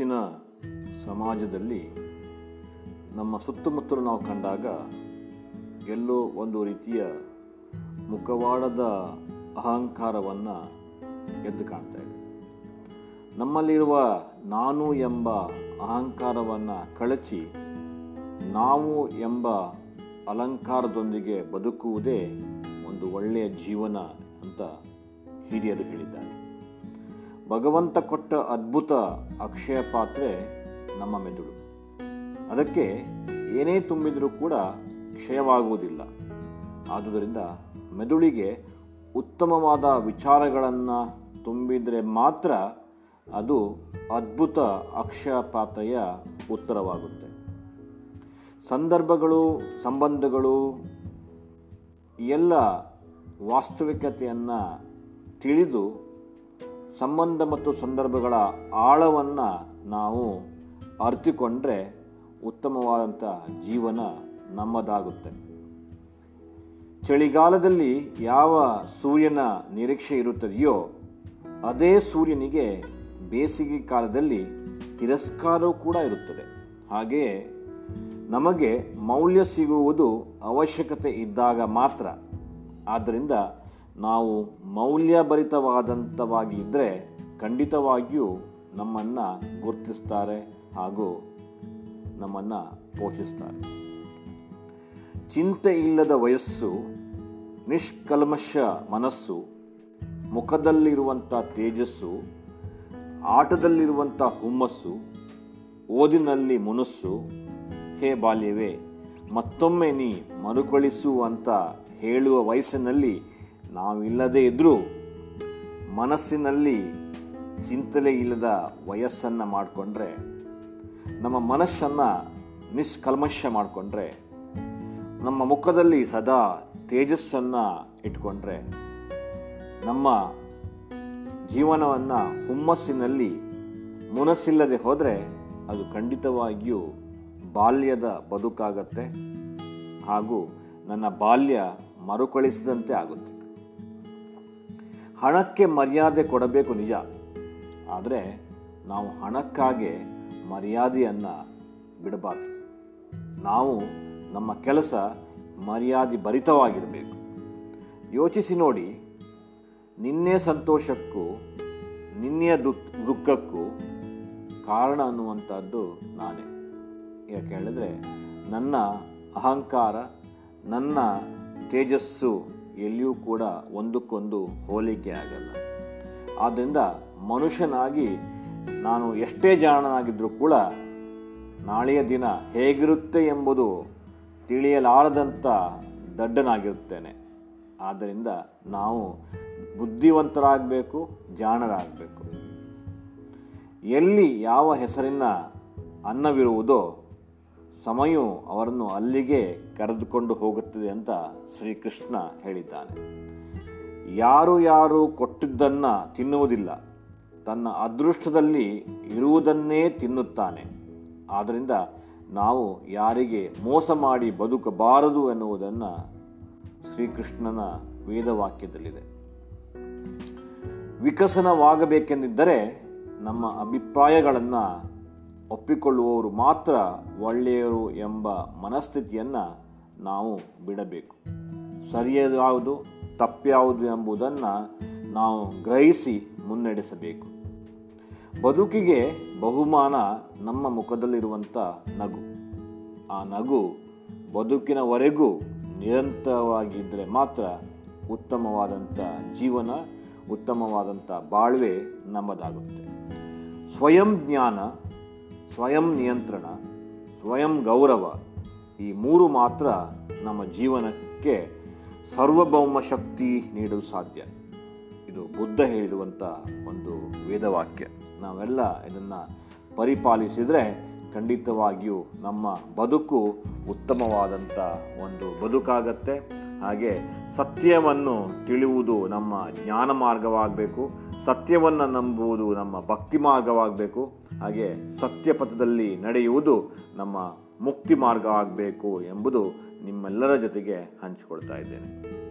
ಇವತ್ತಿನ ಸಮಾಜದಲ್ಲಿ ನಮ್ಮ ಸುತ್ತಮುತ್ತಲು ನಾವು ಕಂಡಾಗ ಎಲ್ಲೋ ಒಂದು ರೀತಿಯ ಮುಖವಾಡದ ಅಹಂಕಾರವನ್ನು ಎದ್ದು ಕಾಣ್ತಾ ಇದೆ. ನಮ್ಮಲ್ಲಿರುವ ನಾನು ಎಂಬ ಅಹಂಕಾರವನ್ನು ಕಳಚಿ ನಾವು ಎಂಬ ಅಲಂಕಾರದೊಂದಿಗೆ ಬದುಕುವುದೇ ಒಂದು ಒಳ್ಳೆಯ ಜೀವನ ಅಂತ ಹಿರಿಯರು ಹೇಳಿದ್ದಾರೆ. ಭಗವಂತ ಕೊಟ್ಟ ಅದ್ಭುತ ಅಕ್ಷಯ ಪಾತ್ರೆ ನಮ್ಮ ಮೆದುಳು. ಅದಕ್ಕೆ ಏನೇ ತುಂಬಿದರೂ ಕೂಡ ಕ್ಷಯವಾಗುವುದಿಲ್ಲ. ಆದುದರಿಂದ ಮೆದುಳಿಗೆ ಉತ್ತಮವಾದ ವಿಚಾರಗಳನ್ನು ತುಂಬಿದರೆ ಮಾತ್ರ ಅದು ಅದ್ಭುತ ಅಕ್ಷಯ ಪಾತ್ರೆಯ ಉತ್ತರವಾಗುತ್ತೆ. ಸಂದರ್ಭಗಳು, ಸಂಬಂಧಗಳು, ಎಲ್ಲ ವಾಸ್ತವಿಕತೆಯನ್ನು ತಿಳಿದು ಸಂಬಂಧ ಮತ್ತು ಸಂದರ್ಭಗಳ ಆಳವನ್ನು ನಾವು ಅರ್ತಿಕೊಂಡ್ರೆ ಉತ್ತಮವಾದಂಥ ಜೀವನ ನಮ್ಮದಾಗುತ್ತೆ. ಚಳಿಗಾಲದಲ್ಲಿ ಯಾವ ಸೂರ್ಯನ ನಿರೀಕ್ಷೆ ಇರುತ್ತದೆಯೋ ಅದೇ ಸೂರ್ಯನಿಗೆ ಬೇಸಿಗೆ ಕಾಲದಲ್ಲಿ ತಿರಸ್ಕಾರವೂ ಕೂಡ ಇರುತ್ತದೆ. ಹಾಗೆಯೇ ನಮಗೆ ಮೌಲ್ಯ ಸಿಗುವುದು ಅವಶ್ಯಕತೆ ಇದ್ದಾಗ ಮಾತ್ರ. ಆದ್ದರಿಂದ ನಾವು ಮೌಲ್ಯಭರಿತವಾದಂಥವಾಗಿ ಇದ್ದರೆ ಖಂಡಿತವಾಗಿಯೂ ನಮ್ಮನ್ನು ಗುರುತಿಸ್ತಾರೆ ಹಾಗೂ ನಮ್ಮನ್ನು ಪೋಷಿಸ್ತಾರೆ. ಚಿಂತೆ ಇಲ್ಲದ ವಯಸ್ಸು, ನಿಷ್ಕಲ್ಮಶ ಮನಸ್ಸು ಮುಖದಲ್ಲಿರುವಂಥ ತೇಜಸ್ಸು ಆಟದಲ್ಲಿರುವಂಥ ಹುಮ್ಮಸ್ಸು, ಓದಿನಲ್ಲಿ ಮುನಸ್ಸು, ಹೇ ಬಾಲ್ಯವೇ, ಮತ್ತೊಮ್ಮೆ ನೀ ಮರುಕಳಿಸು ಅಂತ ಹೇಳುವ ವಯಸ್ಸಿನಲ್ಲಿ ನಾವಿಲ್ಲದೇ ಇದ್ದರೂ ಮನಸ್ಸಿನಲ್ಲಿ ಚಿಂತನೆ ಇಲ್ಲದ ವಯಸ್ಸನ್ನು ಮಾಡಿಕೊಂಡ್ರೆ, ನಮ್ಮ ಮನಸ್ಸನ್ನು ನಿಷ್ಕಲ್ಮಶ ಮಾಡಿಕೊಂಡ್ರೆ, ನಮ್ಮ ಮುಖದಲ್ಲಿ ಸದಾ ತೇಜಸ್ಸನ್ನು ಇಟ್ಕೊಂಡ್ರೆ, ನಮ್ಮ ಜೀವನವನ್ನು ಹುಮ್ಮಸ್ಸಿನಲ್ಲಿ ಮುನಸ್ಸಿಲ್ಲದೆ ಹೋದರೆ ಅದು ಖಂಡಿತವಾಗಿಯೂ ಬಾಲ್ಯದ ಬದುಕಾಗತ್ತೆ ಹಾಗೂ ನನ್ನ ಬಾಲ್ಯ ಮರುಕಳಿಸಿದಂತೆ ಆಗುತ್ತೆ. ಹಣಕ್ಕೆ ಮರ್ಯಾದೆ ಕೊಡಬೇಕು ನಿಜ. ಆದರೆ ನಾವು ಹಣಕ್ಕಾಗೆ ಮರ್ಯಾದೆಯನ್ನು ಬಿಡಬಾರ್ದು. ನಾವು ನಮ್ಮ ಕೆಲಸ ಮರ್ಯಾದೆ ಭರಿತವಾಗಿರಬೇಕು ಯೋಚಿಸಿ ನೋಡಿ, ನಿನ್ನೆ ಸಂತೋಷಕ್ಕೂ, ನಿನ್ನೆಯ ದುಃಖ, ದುಃಖಕ್ಕೂ ಕಾರಣ ಅನ್ನುವಂಥದ್ದು ನಾನೇ. ಯಾಕೆ ಹೇಳಿದ್ರೆ ನನ್ನ ಅಹಂಕಾರ, ನನ್ನ ತೇಜಸ್ಸು ಎಲ್ಲಿಯೂ ಕೂಡ ಒಂದಕ್ಕೊಂದು ಹೋಲಿಕೆ ಆಗಲ್ಲ. ಆದ್ದರಿಂದ ಮನುಷ್ಯನಾಗಿ ನಾನು ಎಷ್ಟೇ ಜಾಣನಾಗಿದ್ದರೂ ಕೂಡ ನಾಳೆಯ ದಿನ ಹೇಗಿರುತ್ತೆ ಎಂಬುದು ತಿಳಿಯಲಾರದಂಥ ದಡ್ಡನಾಗಿರುತ್ತೇನೆ. ಆದ್ದರಿಂದ ನಾವು ಬುದ್ಧಿವಂತರಾಗಬೇಕು, ಜಾಣರಾಗಬೇಕು. ಎಲ್ಲಿ ಯಾವ ಹೆಸರಿನ ಅನ್ನವಿರುವುದೋ ಸಮಯವು ಅವರನ್ನು ಅಲ್ಲಿಗೆ ಕರೆದುಕೊಂಡು ಹೋಗುತ್ತದೆ ಅಂತ ಶ್ರೀಕೃಷ್ಣ ಹೇಳಿದ್ದಾನೆ. ಯಾರು ಯಾರು ಕೊಟ್ಟಿದ್ದನ್ನು ತಿನ್ನುವುದಿಲ್ಲ. ತನ್ನ ಅದೃಷ್ಟದಲ್ಲಿ ಇರುವುದನ್ನೇ ತಿನ್ನುತ್ತಾನೆ. ಆದ್ದರಿಂದ ನಾವು ಯಾರಿಗೆ ಮೋಸ ಮಾಡಿ ಬದುಕಬಾರದು ಎನ್ನುವುದನ್ನು ಶ್ರೀಕೃಷ್ಣನ ವೇದವಾಕ್ಯದಲ್ಲಿದೆ. ವಿಕಸನವಾಗಬೇಕೆಂದಿದ್ದರೆ ನಮ್ಮ ಅಭಿಪ್ರಾಯಗಳನ್ನು ಒಪ್ಪಿಕೊಳ್ಳುವವರು ಮಾತ್ರ ಒಳ್ಳೆಯರು ಎಂಬ ಮನಸ್ಥಿತಿಯನ್ನು ನಾವು ಬಿಡಬೇಕು. ಸರಿಯಾದ ಯಾವುದು ತಪ್ಪ್ಯಾವುದು ಎಂಬುದನ್ನು ನಾವು ಗ್ರಹಿಸಿ ಮುನ್ನಡೆಸಬೇಕು. ಬದುಕಿಗೆ ಬಹುಮಾನ ನಮ್ಮ ಮುಖದಲ್ಲಿರುವಂಥ ನಗು. ಆ ನಗು ಬದುಕಿನವರೆಗೂ ನಿರಂತರವಾಗಿದ್ದರೆ ಮಾತ್ರ ಉತ್ತಮವಾದಂಥ ಜೀವನ ಉತ್ತಮವಾದಂಥ ಬಾಳ್ವೆ ನಮ್ಮದಾಗುತ್ತೆ. ಸ್ವಯಂ ಜ್ಞಾನ ಸ್ವಯಂ ನಿಯಂತ್ರಣ, ಸ್ವಯಂ ಗೌರವ ಈ ಮೂರು ಮಾತ್ರ ನಮ್ಮ ಜೀವನಕ್ಕೆ ಸಾರ್ವಭೌಮ ಶಕ್ತಿ ನೀಡಲು ಸಾಧ್ಯ. ಇದು ಬುದ್ಧ ಹೇಳಿರುವಂಥ ಒಂದು ವೇದವಾಕ್ಯ. ನಾವೆಲ್ಲ ಇದನ್ನು ಪರಿಪಾಲಿಸಿದರೆ ಖಂಡಿತವಾಗಿಯೂ ನಮ್ಮ ಬದುಕು ಉತ್ತಮವಾದಂಥ ಒಂದು ಬದುಕಾಗತ್ತೆ. ಹಾಗೆ ಸತ್ಯವನ್ನು ತಿಳಿಯುವುದು ನಮ್ಮ ಜ್ಞಾನ ಮಾರ್ಗವಾಗಬೇಕು, ಸತ್ಯವನ್ನು ನಂಬುವುದು ನಮ್ಮ ಭಕ್ತಿ ಮಾರ್ಗವಾಗಬೇಕು, ಹಾಗೆ ಸತ್ಯಪಥದಲ್ಲಿ ನಡೆಯುವುದು ನಮ್ಮ ಮುಕ್ತಿ ಮಾರ್ಗವಾಗಬೇಕು ಎಂಬುದು ನಿಮ್ಮೆಲ್ಲರ ಜೊತೆಗೆ ಹಂಚಿಕೊಳ್ತಾ ಇದ್ದೇನೆ.